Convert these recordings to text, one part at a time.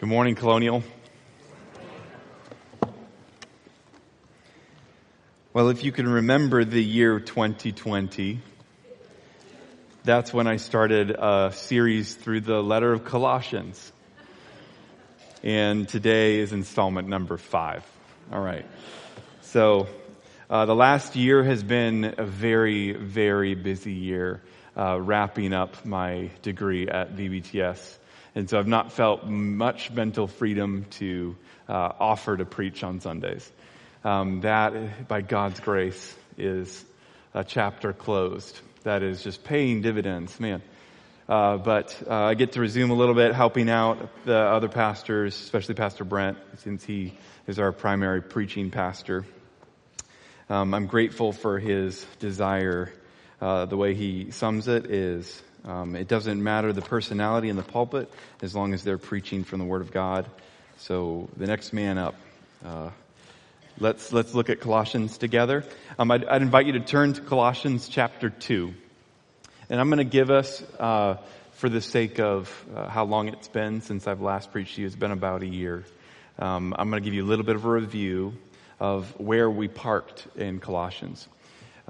Good morning, Colonial. Well, if you can remember the year 2020, that's when I started a series through the letter of Colossians. And today is installment number five. All right. So, uh, the last year has been a very, very busy year, uh, wrapping up my degree at VBTS. And so I've not felt much mental freedom to uh, offer to preach on Sundays. Um, that, by God's grace, is a chapter closed. That is just paying dividends, man. Uh, but uh, I get to resume a little bit, helping out the other pastors, especially Pastor Brent, since he is our primary preaching pastor. Um, I'm grateful for his desire. Uh, the way he sums it is um, it doesn't matter the personality in the pulpit as long as they're preaching from the Word of God. So the next man up. Uh, let's let's look at Colossians together. Um, I'd, I'd, invite you to turn to Colossians chapter two, and I'm going to give us, uh, for the sake of uh, how long it's been since I've last preached to you, it's been about a year. Um, I'm going to give you a little bit of a review of where we parked in Colossians.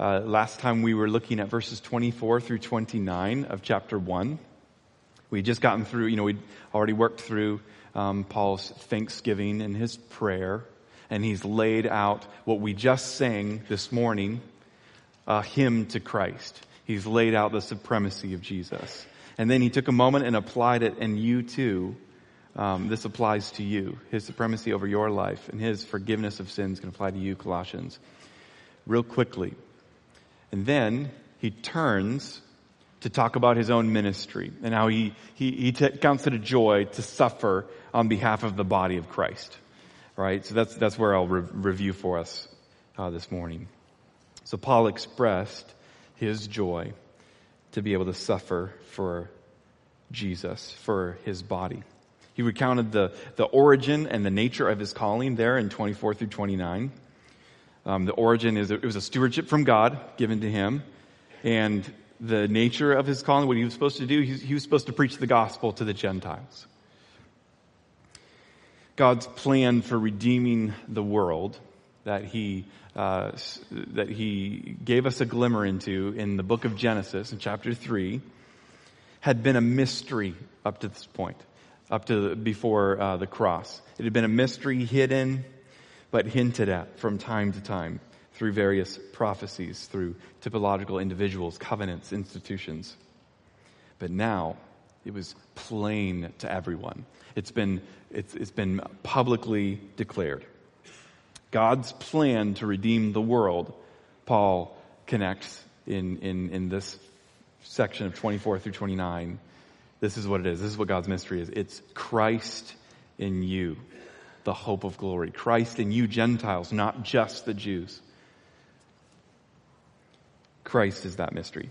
Uh, last time we were looking at verses 24 through 29 of chapter 1. We'd just gotten through, you know, we'd already worked through um, Paul's thanksgiving and his prayer, and he's laid out what we just sang this morning, a hymn to Christ. He's laid out the supremacy of Jesus. And then he took a moment and applied it, and you too, um, this applies to you. His supremacy over your life and his forgiveness of sins can apply to you, Colossians. Real quickly, and then he turns to talk about his own ministry and how he, he, he t- counts it a joy to suffer on behalf of the body of Christ. Right? So that's, that's where I'll re- review for us uh, this morning. So Paul expressed his joy to be able to suffer for Jesus, for his body. He recounted the, the origin and the nature of his calling there in 24 through 29. Um, the origin is it was a stewardship from God given to him, and the nature of his calling, what he was supposed to do, he, was supposed to preach the gospel to the Gentiles. God's plan for redeeming the world that he uh, that he gave us a glimmer into in the book of Genesis in chapter three had been a mystery up to this point, up to before uh, the cross. It had been a mystery hidden but hinted at from time to time through various prophecies, through typological individuals, covenants, institutions. But now it was plain to everyone. It's been, it's, it's been publicly declared. God's plan to redeem the world, Paul connects in, in, in this section of 24 through 29. This is what it is. This is what God's mystery is. It's Christ in you the hope of glory. Christ in you Gentiles, not just the Jews. Christ is that mystery.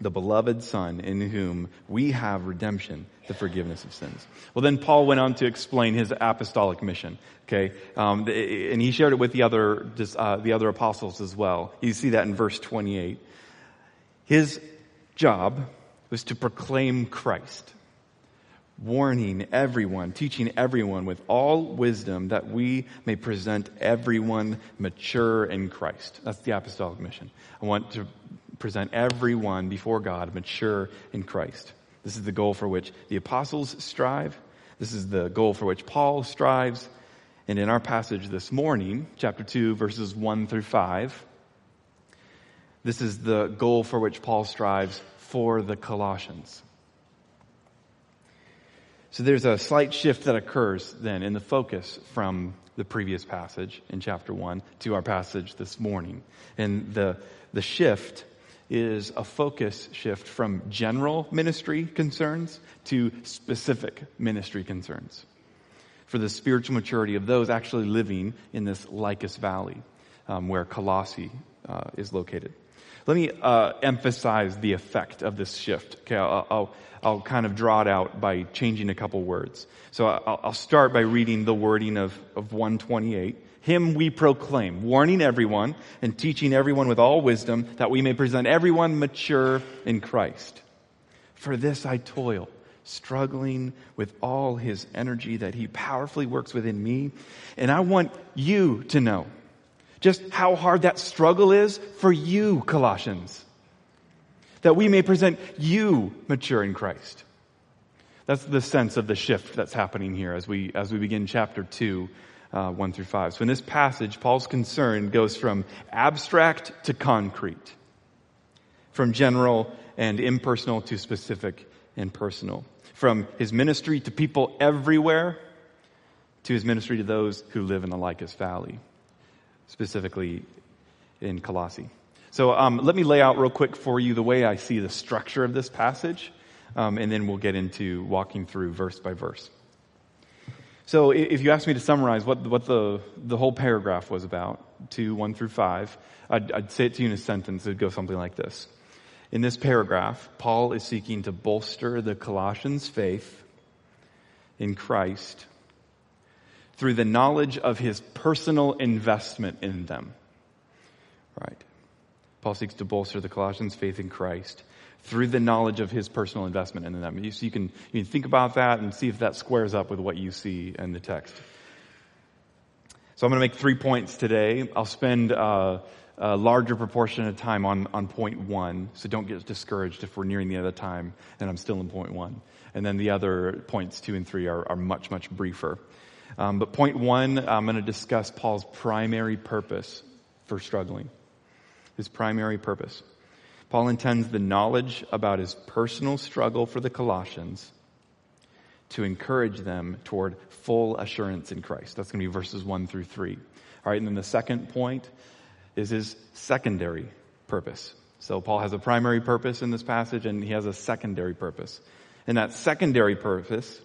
The beloved Son in whom we have redemption, the forgiveness of sins. Well, then Paul went on to explain his apostolic mission. Okay, um, and he shared it with the other uh, the other apostles as well. You see that in verse twenty eight. His job was to proclaim Christ warning everyone, teaching everyone with all wisdom that we may present everyone mature in Christ. That's the apostolic mission. I want to present everyone before God mature in Christ. This is the goal for which the apostles strive. This is the goal for which Paul strives. And in our passage this morning, chapter 2, verses 1 through 5, this is the goal for which Paul strives for the Colossians. So there's a slight shift that occurs then in the focus from the previous passage in chapter 1 to our passage this morning. And the, the shift is a focus shift from general ministry concerns to specific ministry concerns for the spiritual maturity of those actually living in this Lycus Valley um, where Colossae uh, is located. Let me uh, emphasize the effect of this shift. Okay, I'll, I'll, I'll, kind of draw it out by changing a couple words. So I'll, I'll start by reading the wording of, of 128. Him we proclaim, warning everyone and teaching everyone with all wisdom that we may present everyone mature in Christ. For this I toil, struggling with all his energy that he powerfully works within me. And I want you to know just how hard that struggle is for you, Colossians. That we may present you mature in Christ. That's the sense of the shift that's happening here as we, as we begin chapter 2, uh, 1 through 5. So in this passage, Paul's concern goes from abstract to concrete, from general and impersonal to specific and personal, from his ministry to people everywhere to his ministry to those who live in the Lycus Valley, specifically in Colossae. So um, let me lay out real quick for you the way I see the structure of this passage um, and then we'll get into walking through verse by verse. So if you ask me to summarize what, what the, the whole paragraph was about, 2, 1 through 5, I'd, I'd say it to you in a sentence. It would go something like this. In this paragraph, Paul is seeking to bolster the Colossians' faith in Christ through the knowledge of his personal investment in them. Right. Paul seeks to bolster the Colossians' faith in Christ through the knowledge of his personal investment in them. You, so you, can, you can think about that and see if that squares up with what you see in the text. So I'm going to make three points today. I'll spend uh, a larger proportion of time on, on point one, so don't get discouraged if we're nearing the the time and I'm still in point one. And then the other points two and three are, are much, much briefer. Um, but point one, I'm going to discuss Paul's primary purpose for struggling. His primary purpose. Paul intends the knowledge about his personal struggle for the Colossians to encourage them toward full assurance in Christ. That's going to be verses 1 through 3. All right, and then the second point is his secondary purpose. So Paul has a primary purpose in this passage and he has a secondary purpose. And that secondary purpose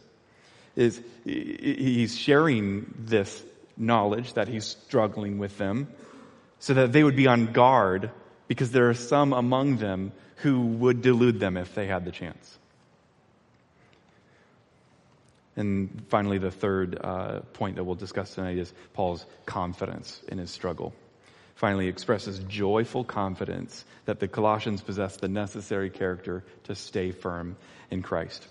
is he's sharing this knowledge that he's struggling with them so that they would be on guard because there are some among them who would delude them if they had the chance. And finally, the third uh, point that we'll discuss tonight is Paul's confidence in his struggle. Finally, expresses joyful confidence that the Colossians possess the necessary character to stay firm in Christ.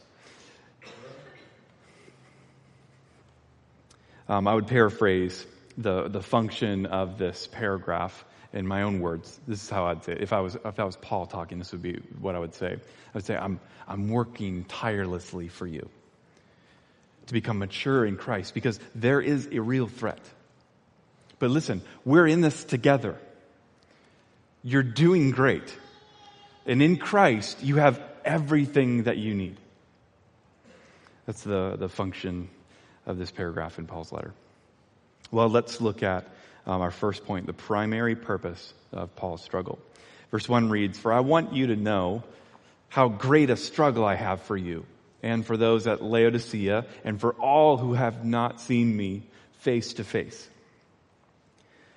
Um, I would paraphrase the, the function of this paragraph in my own words, this is how I'd say it. If I was, if I was Paul talking, this would be what I would say. I would say, I'm, I'm working tirelessly for you to become mature in Christ because there is a real threat. But listen, we're in this together. You're doing great. And in Christ, you have everything that you need. That's the, the function of this paragraph in Paul's letter. Well, let's look at um, our first point, the primary purpose of Paul's struggle. Verse 1 reads, For I want you to know how great a struggle I have for you and for those at Laodicea and for all who have not seen me face to face.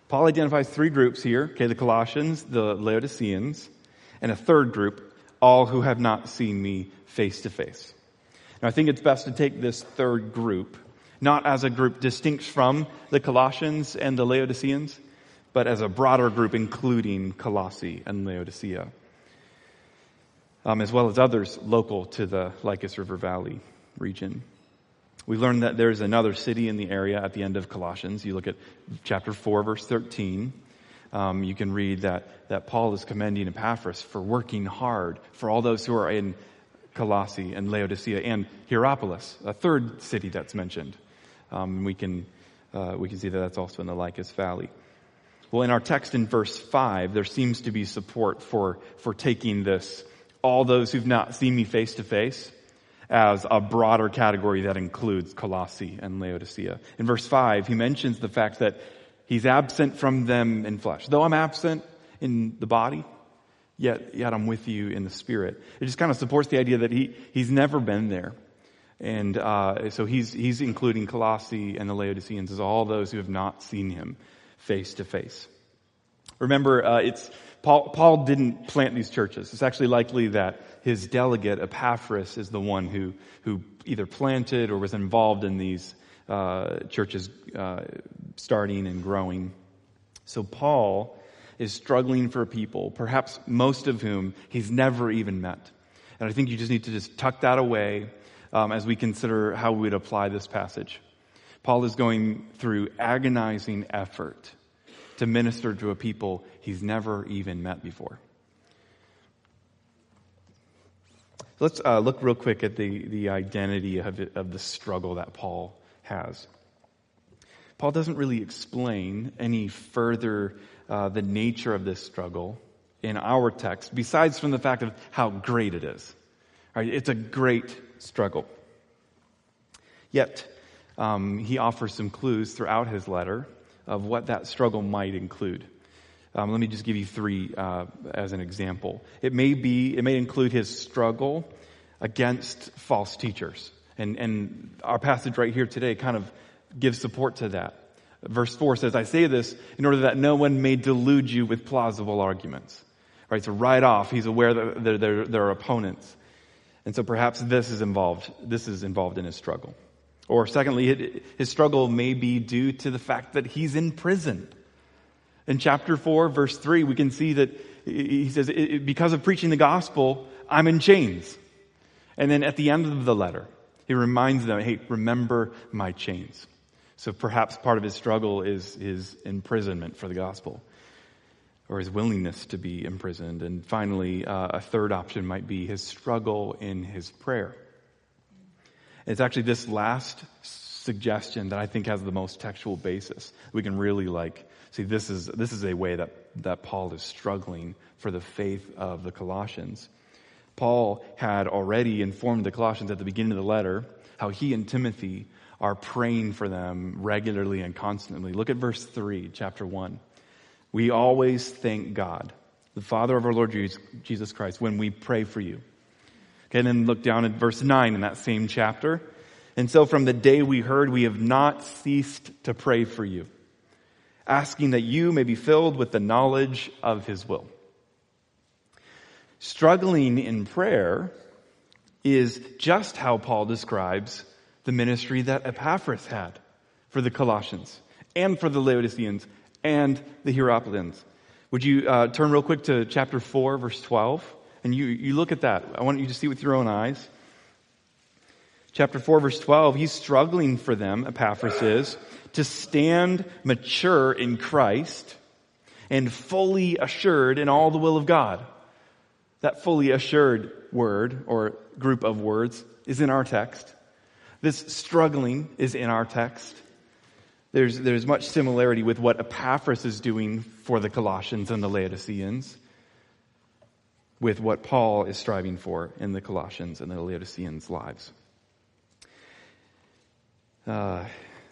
Paul identifies three groups here, okay, the Colossians, the Laodiceans, and a third group, all who have not seen me face to face. Now I think it's best to take this third group not as a group distinct from the Colossians and the Laodiceans, but as a broader group including Colossae and Laodicea, um, as well as others local to the Lycus River Valley region. We learned that there's another city in the area at the end of Colossians. You look at chapter 4, verse 13. Um, you can read that, that Paul is commending Epaphras for working hard for all those who are in Colossae and Laodicea and Hierapolis, a third city that's mentioned. Um, we can uh, we can see that that's also in the Lycus Valley. Well, in our text in verse five, there seems to be support for for taking this all those who've not seen me face to face as a broader category that includes Colossae and Laodicea. In verse five, he mentions the fact that he's absent from them in flesh. Though I'm absent in the body, yet yet I'm with you in the spirit. It just kind of supports the idea that he he's never been there. And uh, so he's, he's including Colossae and the Laodiceans as all those who have not seen him face to face. Remember, uh, it's Paul, Paul didn't plant these churches. It's actually likely that his delegate, Epaphras, is the one who, who either planted or was involved in these uh, churches uh, starting and growing. So Paul is struggling for people, perhaps most of whom he's never even met. And I think you just need to just tuck that away um, as we consider how we would apply this passage. Paul is going through agonizing effort to minister to a people he's never even met before. Let's uh, look real quick at the, the identity of, it, of the struggle that Paul has. Paul doesn't really explain any further uh, the nature of this struggle in our text, besides from the fact of how great it is. Right? It's a great struggle. Yet, um, he offers some clues throughout his letter of what that struggle might include. Um, let me just give you three uh, as an example. It may be, it may include his struggle against false teachers, and and our passage right here today kind of gives support to that. Verse four says, "I say this in order that no one may delude you with plausible arguments." Right. So right off, he's aware that there, there are opponents, and so perhaps this is involved. This is involved in his struggle. Or secondly, his struggle may be due to the fact that he's in prison. In chapter 4, verse 3, we can see that he says, because of preaching the gospel, I'm in chains. And then at the end of the letter, he reminds them, hey, remember my chains. So perhaps part of his struggle is his imprisonment for the gospel or his willingness to be imprisoned. And finally, uh, a third option might be his struggle in his prayer. It's actually this last suggestion that I think has the most textual basis. We can really like see this is this is a way that that Paul is struggling for the faith of the Colossians. Paul had already informed the Colossians at the beginning of the letter how he and Timothy are praying for them regularly and constantly. Look at verse 3, chapter 1. We always thank God, the Father of our Lord Jesus Christ, when we pray for you. Okay, and then look down at verse 9 in that same chapter. And so from the day we heard, we have not ceased to pray for you, asking that you may be filled with the knowledge of his will. Struggling in prayer is just how Paul describes the ministry that Epaphras had for the Colossians and for the Laodiceans and the Hierapolis. Would you uh, turn real quick to chapter 4, verse 12? And you, you look at that. I want you to see with your own eyes. Chapter 4, verse 12, he's struggling for them, Epaphras is, to stand mature in Christ and fully assured in all the will of God. That fully assured word or group of words is in our text. This struggling is in our text. There's, there's much similarity with what Epaphras is doing for the Colossians and the Laodiceans with what Paul is striving for in the Colossians and the Laodiceans' lives. Uh,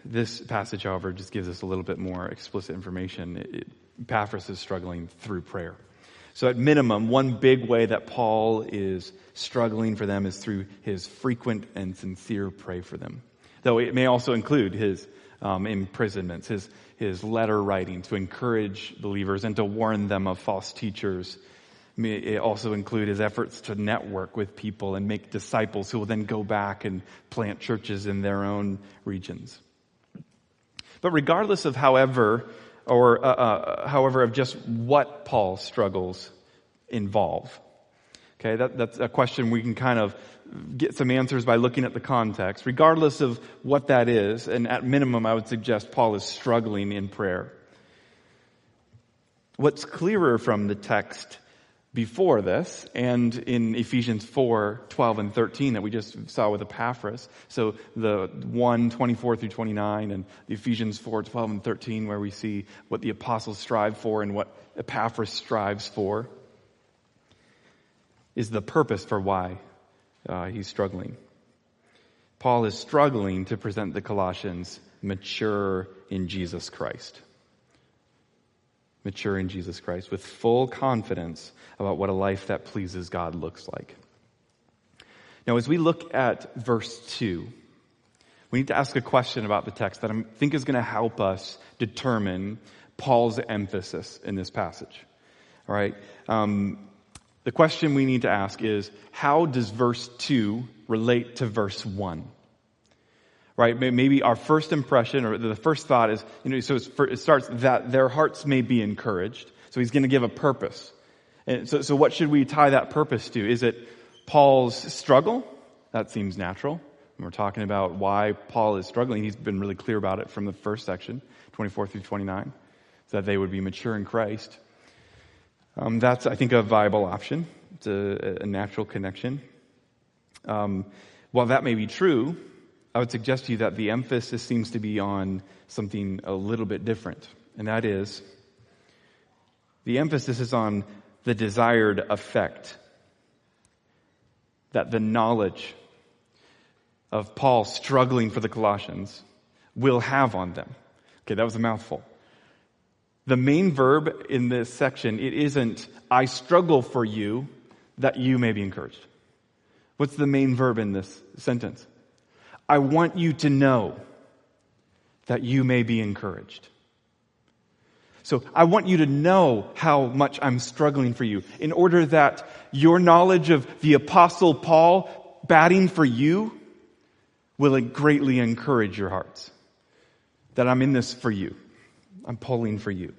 this passage, however, just gives us a little bit more explicit information. It, Epaphras is struggling through prayer. So, at minimum, one big way that Paul is struggling for them is through his frequent and sincere pray for them. Though it may also include his um, imprisonments, his, his letter writing to encourage believers and to warn them of false teachers may also include his efforts to network with people and make disciples who will then go back and plant churches in their own regions. But regardless of however, or uh, uh, however, of just what Paul's struggles involve, okay, that, that's a question we can kind of get some answers by looking at the context. Regardless of what that is, and at minimum, I would suggest Paul is struggling in prayer. What's clearer from the text before this and in Ephesians 4, 12 and 13 that we just saw with Epaphras. So the 1, 24 through 29 and the Ephesians 4, 12 and 13 where we see what the apostles strive for and what Epaphras strives for is the purpose for why uh, he's struggling. Paul is struggling to present the Colossians mature in Jesus Christ mature in Jesus Christ with full confidence about what a life that pleases God looks like. Now, as we look at verse 2, we need to ask a question about the text that I think is going to help us determine Paul's emphasis in this passage. All right? Um, the question we need to ask is how does verse 2 relate to verse 1? right? Maybe our first impression or the first thought is, you know, so it starts that their hearts may be encouraged. So he's going to give a purpose. And so, so what should we tie that purpose to? Is it Paul's struggle? That seems natural. we're talking about why Paul is struggling. He's been really clear about it from the first section, 24 through 29, so that they would be mature in Christ. Um, that's, I think, a viable option. It's a, a natural connection. Um, while that may be true, I would suggest to you that the emphasis seems to be on something a little bit different, and that is the emphasis is on the desired effect that the knowledge of Paul struggling for the Colossians will have on them. Okay, that was a mouthful. The main verb in this section, it isn't, I struggle for you that you may be encouraged. What's the main verb in this sentence? I want you to know that you may be encouraged. So I want you to know how much I'm struggling for you in order that your knowledge of the apostle Paul batting for you will greatly encourage your hearts. That I'm in this for you. I'm pulling for you.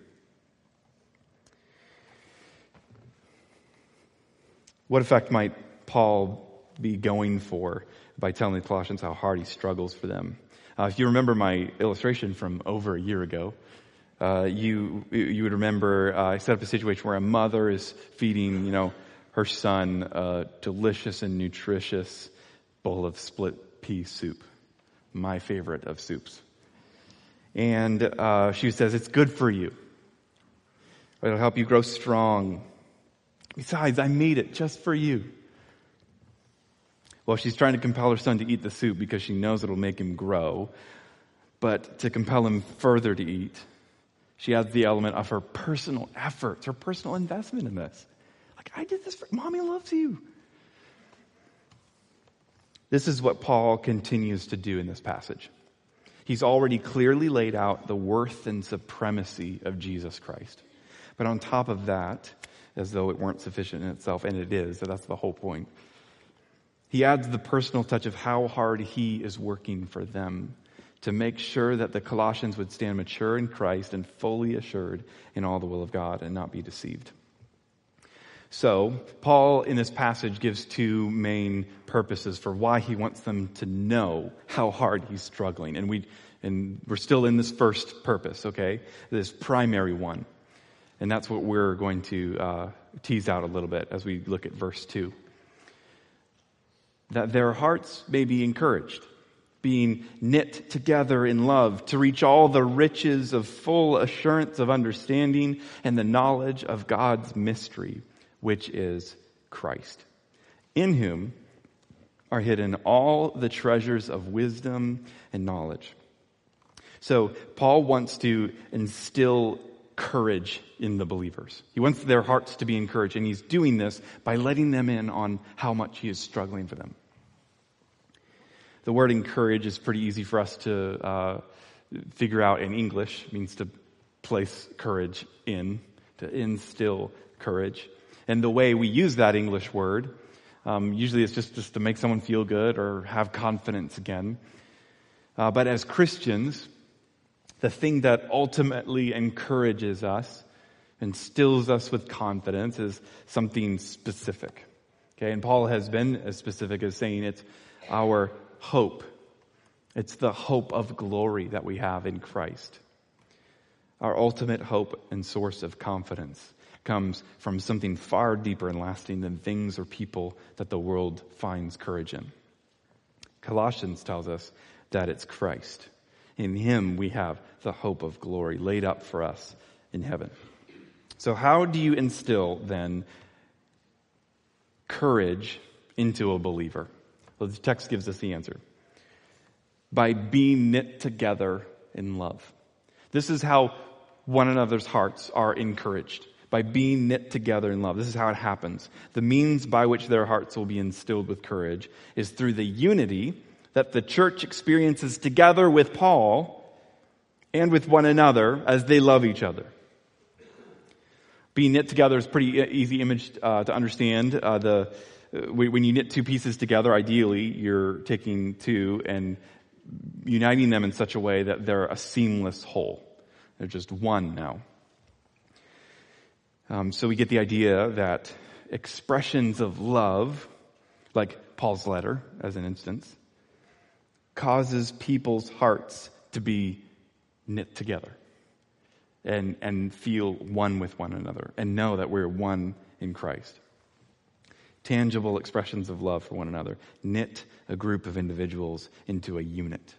What effect might Paul be going for by telling the Colossians how hard he struggles for them? Uh, if you remember my illustration from over a year ago, uh, you you would remember uh, I set up a situation where a mother is feeding you know her son a delicious and nutritious bowl of split pea soup, my favorite of soups, and uh, she says it's good for you. It'll help you grow strong. Besides, I made it just for you. Well, she's trying to compel her son to eat the soup because she knows it'll make him grow. But to compel him further to eat, she adds the element of her personal efforts, her personal investment in this. Like, I did this for mommy loves you. This is what Paul continues to do in this passage. He's already clearly laid out the worth and supremacy of Jesus Christ. But on top of that, as though it weren't sufficient in itself, and it is, so that's the whole point. He adds the personal touch of how hard he is working for them to make sure that the Colossians would stand mature in Christ and fully assured in all the will of God and not be deceived. So, Paul in this passage gives two main purposes for why he wants them to know how hard he's struggling. And we and we're still in this first purpose, okay? This primary one. And that's what we're going to uh, tease out a little bit as we look at verse 2. That their hearts may be encouraged being knit together in love to reach all the riches of full assurance of understanding and the knowledge of God's mystery, which is Christ, in whom are hidden all the treasures of wisdom and knowledge. So Paul wants to instill courage in the believers. He wants their hearts to be encouraged, and he's doing this by letting them in on how much he is struggling for them. The word encourage is pretty easy for us to uh, figure out in English. It means to place courage in, to instill courage. And the way we use that English word, um, usually it's just, just to make someone feel good or have confidence again. Uh, but as Christians, the thing that ultimately encourages us, instills us with confidence, is something specific. Okay, and Paul has been as specific as saying it's our hope. It's the hope of glory that we have in Christ. Our ultimate hope and source of confidence comes from something far deeper and lasting than things or people that the world finds courage in. Colossians tells us that it's Christ. In Him we have the hope of glory laid up for us in heaven. So how do you instill then courage into a believer? Well, the text gives us the answer. By being knit together in love. This is how one another's hearts are encouraged. By being knit together in love. This is how it happens. The means by which their hearts will be instilled with courage is through the unity that the church experiences together with Paul and with one another as they love each other. Being knit together is pretty easy image uh, to understand. Uh, the uh, when you knit two pieces together, ideally, you're taking two and uniting them in such a way that they're a seamless whole. They're just one now. Um, so we get the idea that expressions of love, like Paul's letter, as an instance, causes people's hearts to be knit together and, and feel one with one another and know that we're one in Christ. Tangible expressions of love for one another knit a group of individuals into a unit,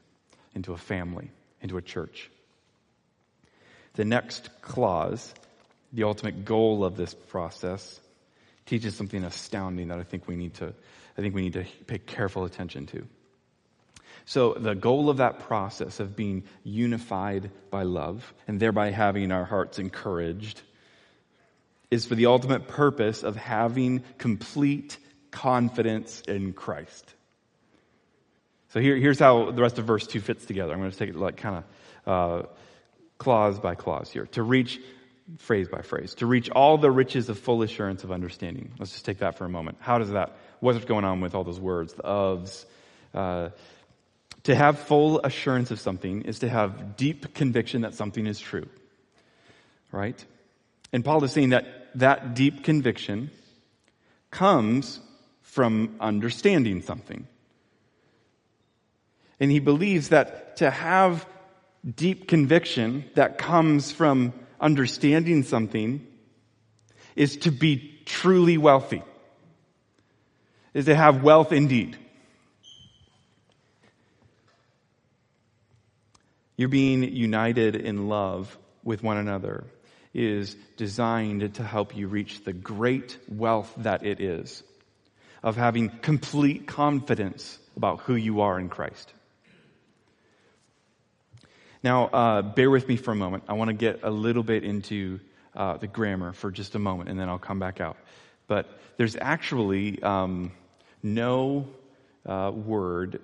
into a family, into a church. The next clause, the ultimate goal of this process, teaches something astounding that I think we need to, I think we need to pay careful attention to. So the goal of that process of being unified by love and thereby having our hearts encouraged is for the ultimate purpose of having complete confidence in Christ. So here, here's how the rest of verse 2 fits together. I'm going to take it like kind of uh, clause by clause here. To reach, phrase by phrase, to reach all the riches of full assurance of understanding. Let's just take that for a moment. How does that, what's going on with all those words, the ofs, uh, to have full assurance of something is to have deep conviction that something is true. Right? And Paul is saying that that deep conviction comes from understanding something. And he believes that to have deep conviction that comes from understanding something is to be truly wealthy, is to have wealth indeed. You're being united in love with one another is designed to help you reach the great wealth that it is of having complete confidence about who you are in Christ. Now, uh, bear with me for a moment. I want to get a little bit into uh, the grammar for just a moment, and then I'll come back out. But there's actually um, no uh, word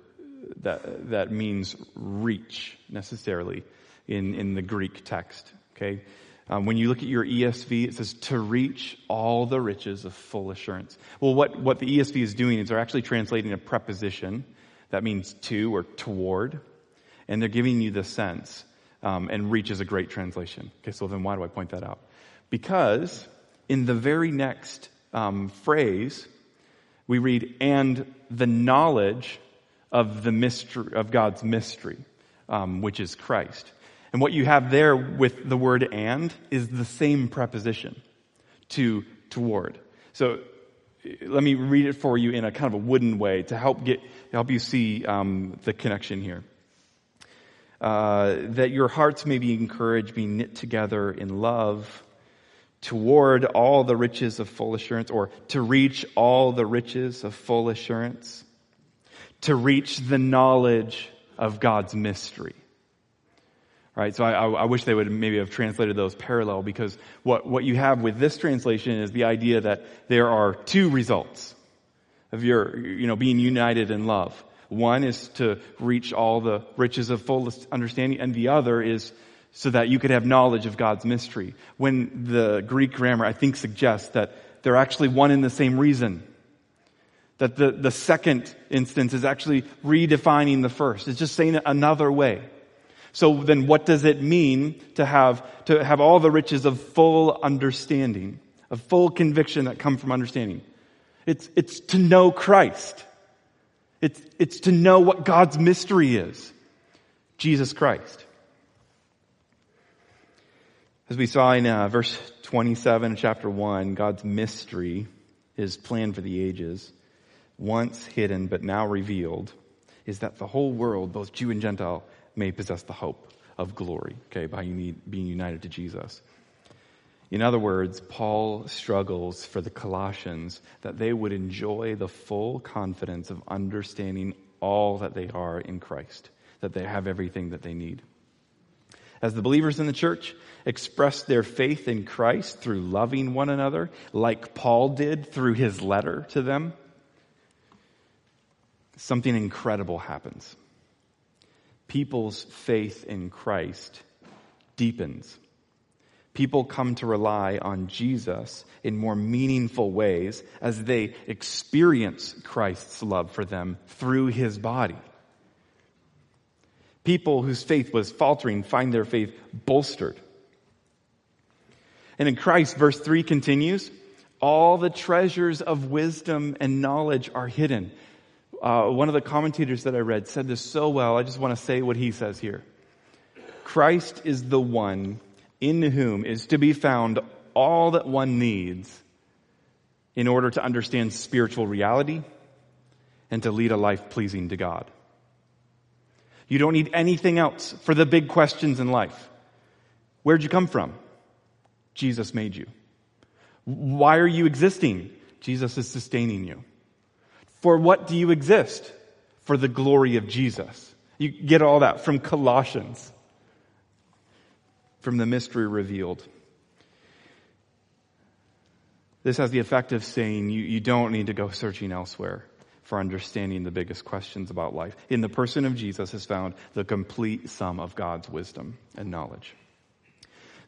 that, that means reach necessarily in, in the Greek text. Okay? Um, when you look at your ESV, it says to reach all the riches of full assurance. Well, what, what the ESV is doing is they're actually translating a preposition that means to or toward, and they're giving you the sense. Um, and reach is a great translation. Okay, so then why do I point that out? Because in the very next um, phrase, we read, and the knowledge of the mystery, of God's mystery, um, which is Christ. And what you have there with the word and is the same preposition to toward. So let me read it for you in a kind of a wooden way to help get help you see um, the connection here. Uh, that your hearts may be encouraged, be knit together in love toward all the riches of full assurance, or to reach all the riches of full assurance to reach the knowledge of God's mystery. Right, so I, I, wish they would maybe have translated those parallel because what, what you have with this translation is the idea that there are two results of your, you know, being united in love. One is to reach all the riches of full understanding, and the other is so that you could have knowledge of God's mystery. When the Greek grammar, I think, suggests that they're actually one and the same reason. That the, the second instance is actually redefining the first. It's just saying it another way. So then what does it mean to have, to have all the riches of full understanding, of full conviction that come from understanding? It's, it's to know Christ. It's, it's to know what God's mystery is. Jesus Christ. As we saw in uh, verse 27 chapter 1, God's mystery, his plan for the ages, once hidden but now revealed, is that the whole world, both Jew and Gentile, may possess the hope of glory, okay, by being united to Jesus. In other words, Paul struggles for the Colossians that they would enjoy the full confidence of understanding all that they are in Christ, that they have everything that they need. As the believers in the church express their faith in Christ through loving one another, like Paul did through his letter to them, something incredible happens. People's faith in Christ deepens. People come to rely on Jesus in more meaningful ways as they experience Christ's love for them through his body. People whose faith was faltering find their faith bolstered. And in Christ, verse 3 continues, all the treasures of wisdom and knowledge are hidden uh, one of the commentators that I read said this so well. I just want to say what he says here. Christ is the one in whom is to be found all that one needs in order to understand spiritual reality and to lead a life pleasing to God. You don't need anything else for the big questions in life. Where'd you come from? Jesus made you. Why are you existing? Jesus is sustaining you. For what do you exist? For the glory of Jesus. You get all that from Colossians, from the mystery revealed. This has the effect of saying you, you don't need to go searching elsewhere for understanding the biggest questions about life. In the person of Jesus is found the complete sum of God's wisdom and knowledge.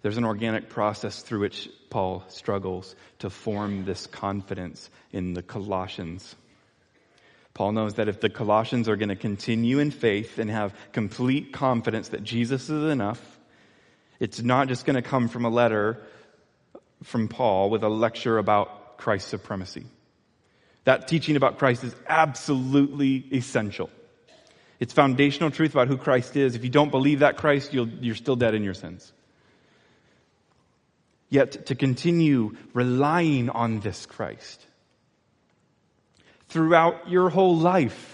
There's an organic process through which Paul struggles to form this confidence in the Colossians. Paul knows that if the Colossians are going to continue in faith and have complete confidence that Jesus is enough, it's not just going to come from a letter from Paul with a lecture about Christ's supremacy. That teaching about Christ is absolutely essential. It's foundational truth about who Christ is. If you don't believe that Christ, you are still dead in your sins. Yet to continue relying on this Christ throughout your whole life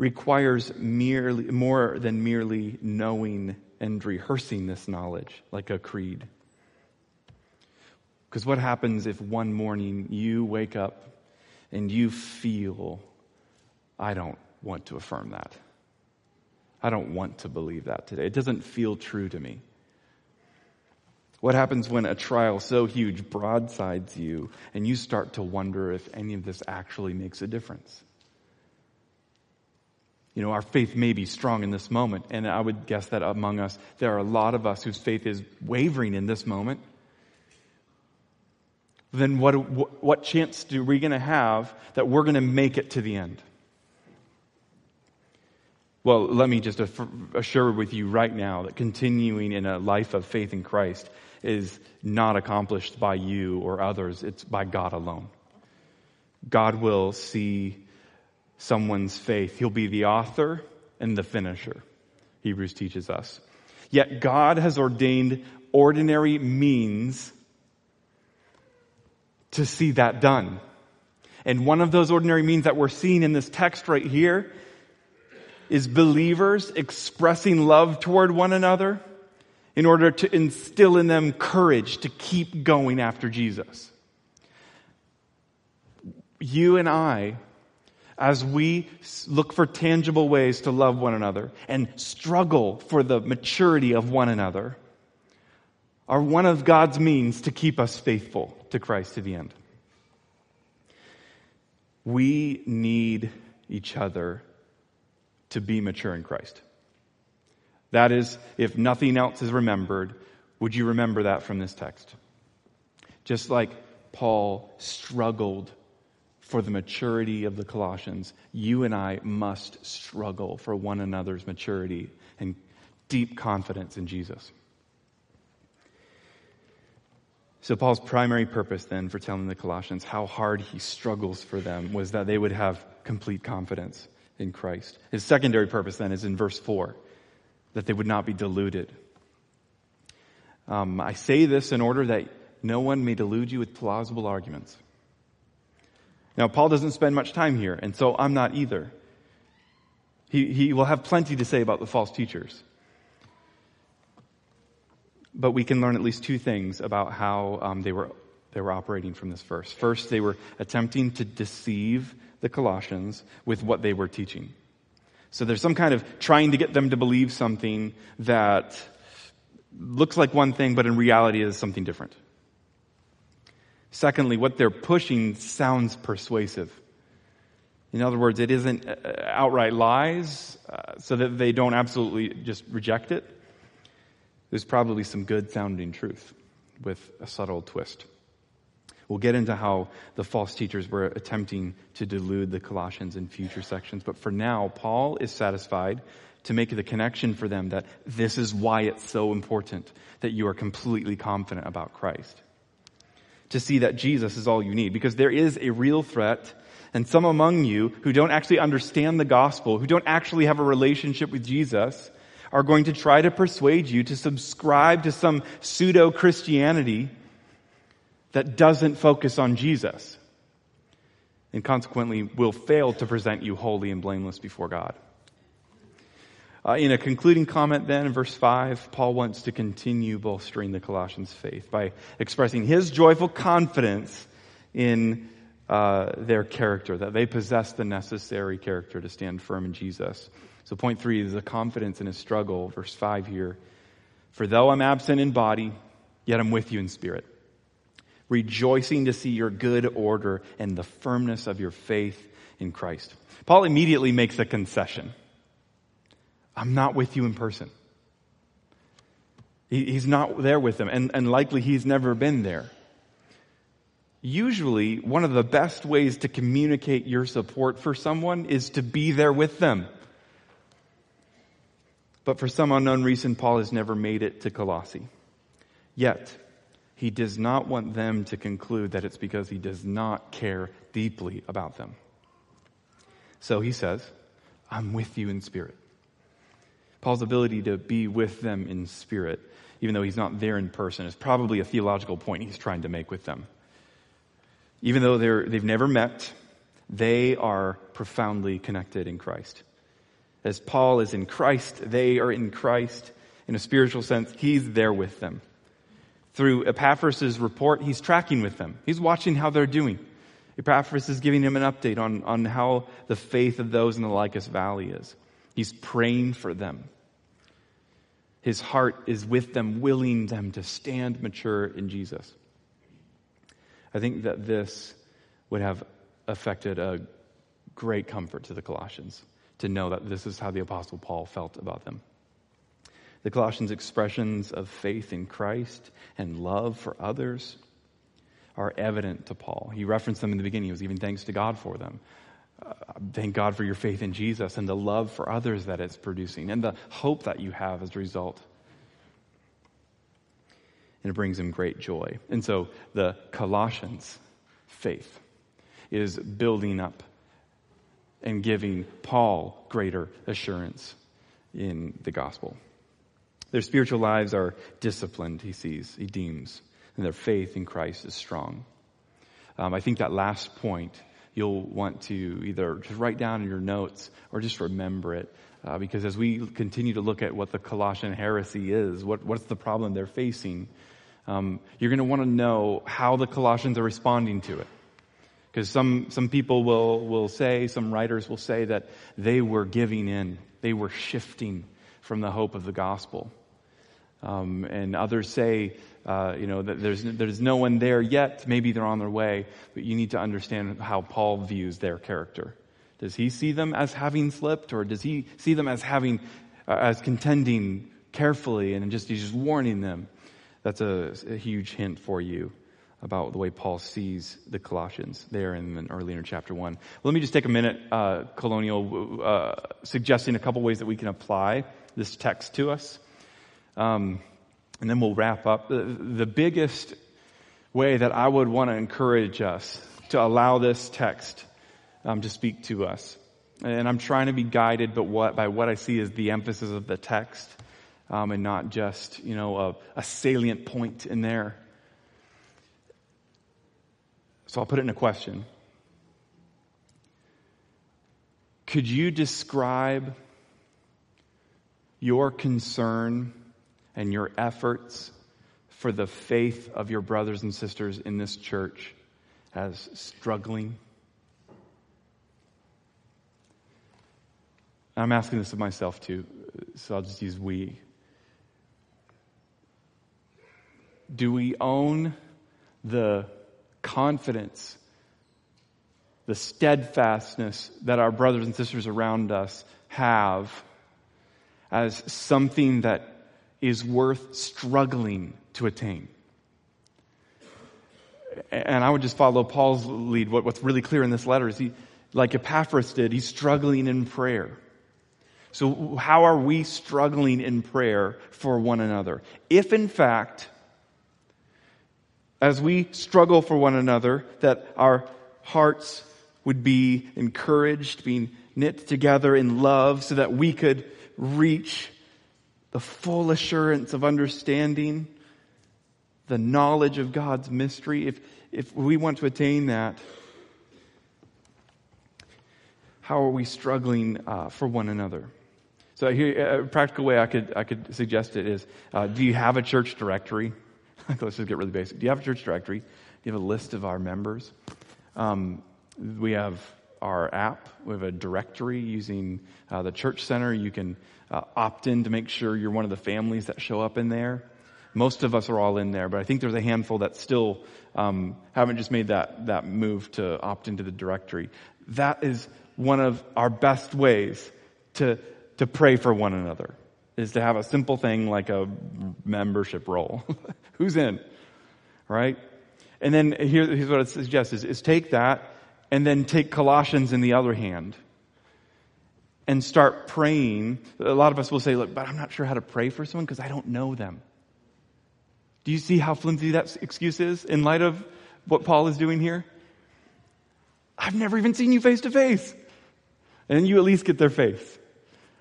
requires merely, more than merely knowing and rehearsing this knowledge like a creed. Because what happens if one morning you wake up and you feel, I don't want to affirm that. I don't want to believe that today. It doesn't feel true to me. What happens when a trial so huge broadsides you and you start to wonder if any of this actually makes a difference? You know, our faith may be strong in this moment, and I would guess that among us, there are a lot of us whose faith is wavering in this moment then what, what chance are we going to have that we're going to make it to the end? Well, let me just assure with you right now that continuing in a life of faith in Christ is not accomplished by you or others. It's by God alone. God will see someone's faith. He'll be the author and the finisher. Hebrews teaches us. Yet God has ordained ordinary means to see that done. And one of those ordinary means that we're seeing in this text right here is believers expressing love toward one another in order to instill in them courage to keep going after Jesus. You and I, as we look for tangible ways to love one another and struggle for the maturity of one another, are one of God's means to keep us faithful to Christ to the end. We need each other to be mature in Christ. That is, if nothing else is remembered, would you remember that from this text? Just like Paul struggled for the maturity of the Colossians, you and I must struggle for one another's maturity and deep confidence in Jesus. So, Paul's primary purpose then for telling the Colossians how hard he struggles for them was that they would have complete confidence in Christ. His secondary purpose then is in verse 4 that they would not be deluded. Um, I say this in order that no one may delude you with plausible arguments. Now, Paul doesn't spend much time here, and so I'm not either. He, he will have plenty to say about the false teachers. But we can learn at least two things about how um, they, were, they were operating from this verse. First, they were attempting to deceive the Colossians with what they were teaching. So there's some kind of trying to get them to believe something that looks like one thing, but in reality is something different. Secondly, what they're pushing sounds persuasive. In other words, it isn't uh, outright lies, uh, so that they don't absolutely just reject it there's probably some good sounding truth with a subtle twist. We'll get into how the false teachers were attempting to delude the Colossians in future sections, but for now, Paul is satisfied to make the connection for them that this is why it's so important that you are completely confident about Christ. To see that Jesus is all you need, because there is a real threat And some among you who don't actually understand the gospel, who don't actually have a relationship with Jesus, are going to try to persuade you to subscribe to some pseudo Christianity that doesn't focus on Jesus. And consequently will fail to present you holy and blameless before God. Uh, in a concluding comment then in verse 5, Paul wants to continue bolstering the Colossians' faith by expressing his joyful confidence in uh, their character, that they possess the necessary character to stand firm in Jesus. So point three is the confidence in his struggle. Verse 5 here. For though I'm absent in body, yet I'm with you in spirit, rejoicing to see your good order and the firmness of your faith in Christ. Paul immediately makes a concession. I'm not with you in person. He, he's not there with them, and, and likely he's never been there. Usually, one of the best ways to communicate your support for someone is to be there with them. But for some unknown reason, Paul has never made it to Colossae. Yet, he does not want them to conclude that it's because he does not care deeply about them. So he says, I'm with you in spirit. Paul's ability to be with them in spirit, even though he's not there in person, is probably a theological point he's trying to make with them. Even though they're, they've never met, they are profoundly connected in Christ. As Paul is in Christ, they are in Christ. In a spiritual sense, he's there with them. Through Epaphras' report, he's tracking with them. He's watching how they're doing. Epaphras is giving him an update on, on how the faith of those in the Lycus Valley is. He's praying for them. His heart is with them, willing them to stand mature in Jesus. I think that this would have affected a great comfort to the Colossians to know that this is how the Apostle Paul felt about them. The Colossians' expressions of faith in Christ and love for others are evident to Paul. He referenced them in the beginning. He was giving thanks to God for them uh, thank God for your faith in Jesus and the love for others that it's producing and the hope that you have as a result. And it brings him great joy. And so the Colossians' faith is building up and giving Paul greater assurance in the gospel. Their spiritual lives are disciplined, he sees, he deems, and their faith in Christ is strong. Um, I think that last point you'll want to either just write down in your notes or just remember it. Uh, because as we continue to look at what the Colossian heresy is, what, what's the problem they're facing, um, you're going to want to know how the Colossians are responding to it. Because some, some people will, will say, some writers will say that they were giving in, they were shifting from the hope of the gospel. Um, and others say uh, you know, that there's, there's no one there yet. Maybe they're on their way, but you need to understand how Paul views their character. Does he see them as having slipped or does he see them as having, uh, as contending carefully and just, he's just warning them? That's a, a, huge hint for you about the way Paul sees the Colossians there in, earlier in chapter one. Let me just take a minute, uh, colonial, uh, suggesting a couple ways that we can apply this text to us. Um, and then we'll wrap up. The, biggest way that I would want to encourage us to allow this text um, to speak to us. And I'm trying to be guided but what, by what I see as the emphasis of the text um, and not just, you know, a, a salient point in there. So I'll put it in a question. Could you describe your concern and your efforts for the faith of your brothers and sisters in this church as struggling? I'm asking this of myself too, so I'll just use we. Do we own the confidence, the steadfastness that our brothers and sisters around us have as something that is worth struggling to attain. And I would just follow Paul's lead. What, what's really clear in this letter is he, like Epaphras did, he's struggling in prayer. So how are we struggling in prayer for one another? If in fact, as we struggle for one another, that our hearts would be encouraged, being knit together in love so that we could reach the full assurance of understanding the knowledge of God's mystery. If, if we want to attain that, how are we struggling uh, for one another? So here, a practical way I could, I could suggest it is, uh, do you have a church directory? Let's just get really basic. Do you have a church directory? Do you have a list of our members? Um, we have our app. We have a directory using uh, the church center. You can uh, opt in to make sure you're one of the families that show up in there. Most of us are all in there, but I think there's a handful that still um, haven't just made that that move to opt into the directory. That is one of our best ways to to pray for one another. Is to have a simple thing like a membership roll. Who's in, right? And then here, here's what it suggests: is, is take that and then take Colossians in the other hand and start praying. A lot of us will say, look, but I'm not sure how to pray for someone because I don't know them. Do you see how flimsy that excuse is in light of what Paul is doing here? I've never even seen you face to face. And you at least get their faith.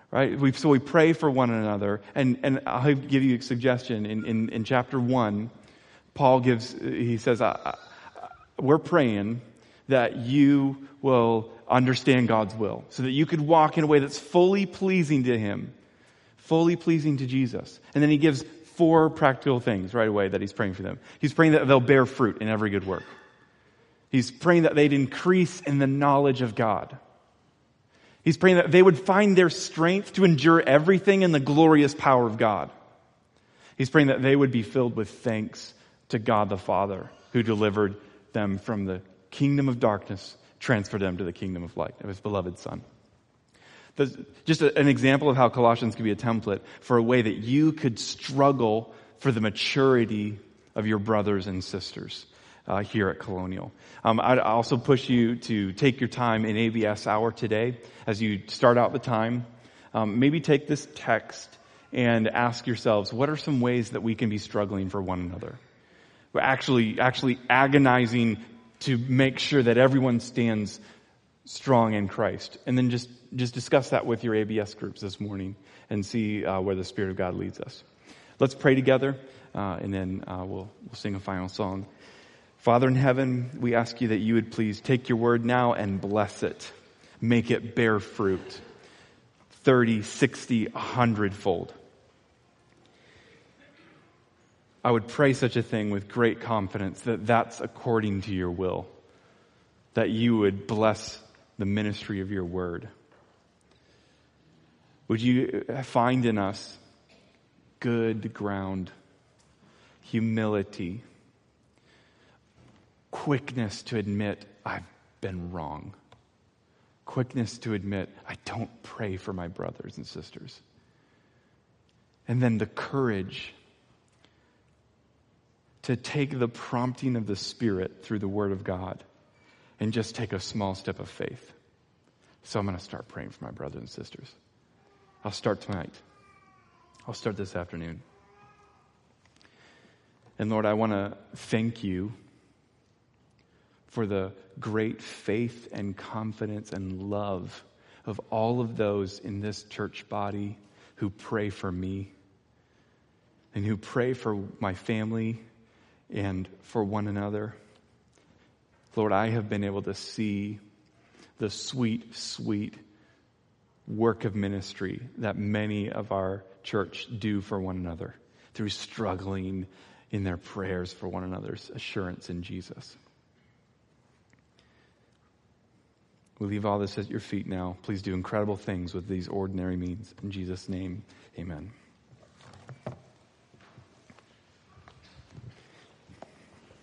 Right? We, so we pray for one another. And, and I'll give you a suggestion. In, in, in chapter one, Paul gives, he says, I, I, we're praying that you will understand God's will so that you could walk in a way that's fully pleasing to Him, fully pleasing to Jesus. And then He gives four practical things right away that He's praying for them. He's praying that they'll bear fruit in every good work. He's praying that they'd increase in the knowledge of God. He's praying that they would find their strength to endure everything in the glorious power of God. He's praying that they would be filled with thanks to God the Father who delivered them from the kingdom of darkness, transferred them to the kingdom of light of his beloved Son. Just an example of how Colossians could be a template for a way that you could struggle for the maturity of your brothers and sisters uh, here at Colonial. Um, I'd also push you to take your time in ABS hour today as you start out the time. Um, maybe take this text and ask yourselves, what are some ways that we can be struggling for one another? We're actually, actually agonizing to make sure that everyone stands strong in Christ. And then just, just discuss that with your ABS groups this morning and see uh, where the Spirit of God leads us. Let's pray together, uh, and then uh, we'll, we'll sing a final song. Father in heaven, we ask you that you would please take your word now and bless it. Make it bear fruit 30, 60, 100 fold. I would pray such a thing with great confidence that that's according to your will, that you would bless the ministry of your word. Would you find in us good ground, humility, quickness to admit I've been wrong, quickness to admit I don't pray for my brothers and sisters, and then the courage to take the prompting of the Spirit through the Word of God and just take a small step of faith. So I'm going to start praying for my brothers and sisters. I'll start tonight. I'll start this afternoon. And Lord, I want to thank you for the great faith and confidence and love of all of those in this church body who pray for me and who pray for my family and for one another. Lord, I have been able to see the sweet, sweet work of ministry that many of our church do for one another through struggling in their prayers for one another's assurance in Jesus. We leave all this at your feet now. Please do incredible things with these ordinary means. In Jesus' name, amen.